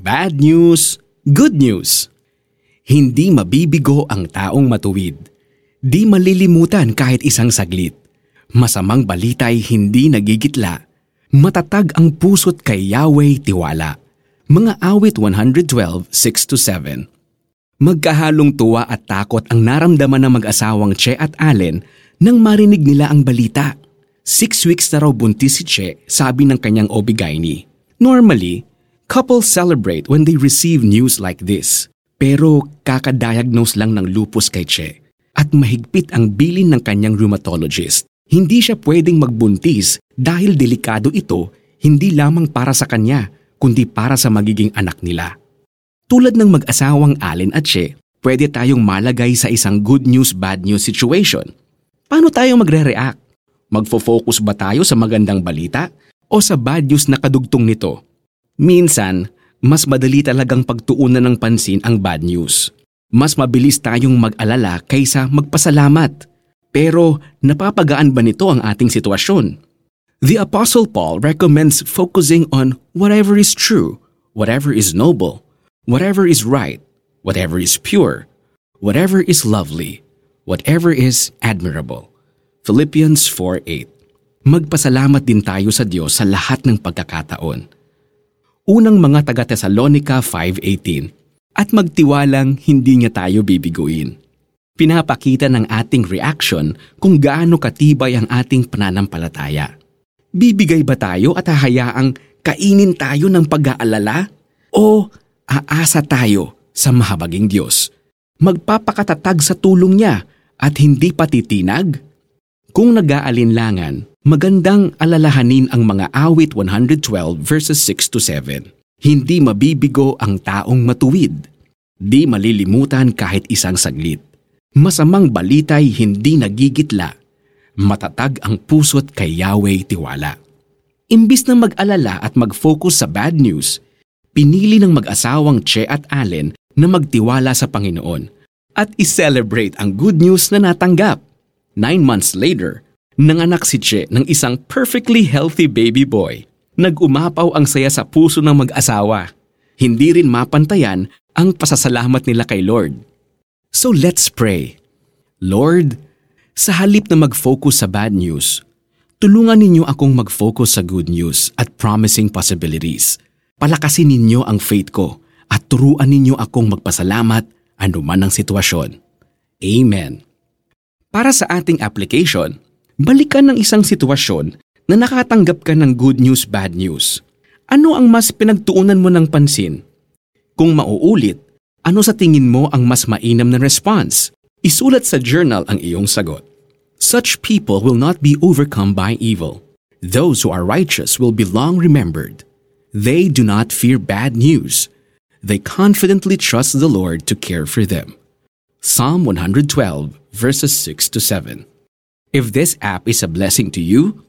Bad news, good news. Hindi mabibigo ang taong matuwid. Di malilimutan kahit isang saglit. Masamang balita'y hindi nagigitla. Matatag ang puso't kay Yahweh tiwala. Mga awit 112, 6-7 Magkahalong tuwa at takot ang naramdaman ng mag-asawang Che at Allen nang marinig nila ang balita. Six weeks na raw buntis si Che, sabi ng kanyang obigaini. Normally, couples celebrate when they receive news like this. Pero kakadiagnose lang ng lupus kay Che at mahigpit ang bilin ng kanyang rheumatologist. Hindi siya pwedeng magbuntis dahil delikado ito hindi lamang para sa kanya kundi para sa magiging anak nila. Tulad ng mag-asawang Allen at Che, pwede tayong malagay sa isang good news bad news situation. Paano tayo magre-react? Magfo-focus ba tayo sa magandang balita o sa bad news na kadugtong nito? Minsan, mas madali talagang pagtuunan ng pansin ang bad news. Mas mabilis tayong mag-alala kaysa magpasalamat. Pero napapagaan ba nito ang ating sitwasyon? The Apostle Paul recommends focusing on whatever is true, whatever is noble, whatever is right, whatever is pure, whatever is lovely, whatever is admirable. Philippians 4.8 Magpasalamat din tayo sa Diyos sa lahat ng pagkakataon. Unang mga taga Thessalonica 5.18 At magtiwalang hindi niya tayo bibiguin. Pinapakita ng ating reaction kung gaano katibay ang ating pananampalataya. Bibigay ba tayo at hahayaang kainin tayo ng pag-aalala? O aasa tayo sa mahabaging Diyos. Magpapakatatag sa tulong niya at hindi patitinag? Kung nag-aalinlangan, magandang alalahanin ang mga awit 112 verses 6 to 7. Hindi mabibigo ang taong matuwid. Di malilimutan kahit isang saglit. Masamang balita'y hindi nagigitla. Matatag ang puso't kay Yahweh tiwala. Imbis na mag-alala at mag-focus sa bad news, pinili ng mag-asawang Che at Allen na magtiwala sa Panginoon at i-celebrate ang good news na natanggap. Nine months later, nanganak si Che ng isang perfectly healthy baby boy. Nag-umapaw ang saya sa puso ng mag-asawa. Hindi rin mapantayan ang pasasalamat nila kay Lord. So let's pray. Lord, sa halip na mag-focus sa bad news, tulungan ninyo akong mag-focus sa good news at promising possibilities – Palakasin ninyo ang faith ko at turuan ninyo akong magpasalamat anuman ang sitwasyon. Amen. Para sa ating application, balikan ng isang sitwasyon na nakatanggap ka ng good news, bad news. Ano ang mas pinagtuunan mo ng pansin? Kung mauulit, ano sa tingin mo ang mas mainam na response? Isulat sa journal ang iyong sagot. Such people will not be overcome by evil. Those who are righteous will be long remembered. They do not fear bad news. They confidently trust the Lord to care for them. Psalm 112, verses 6 to 7. If this app is a blessing to you,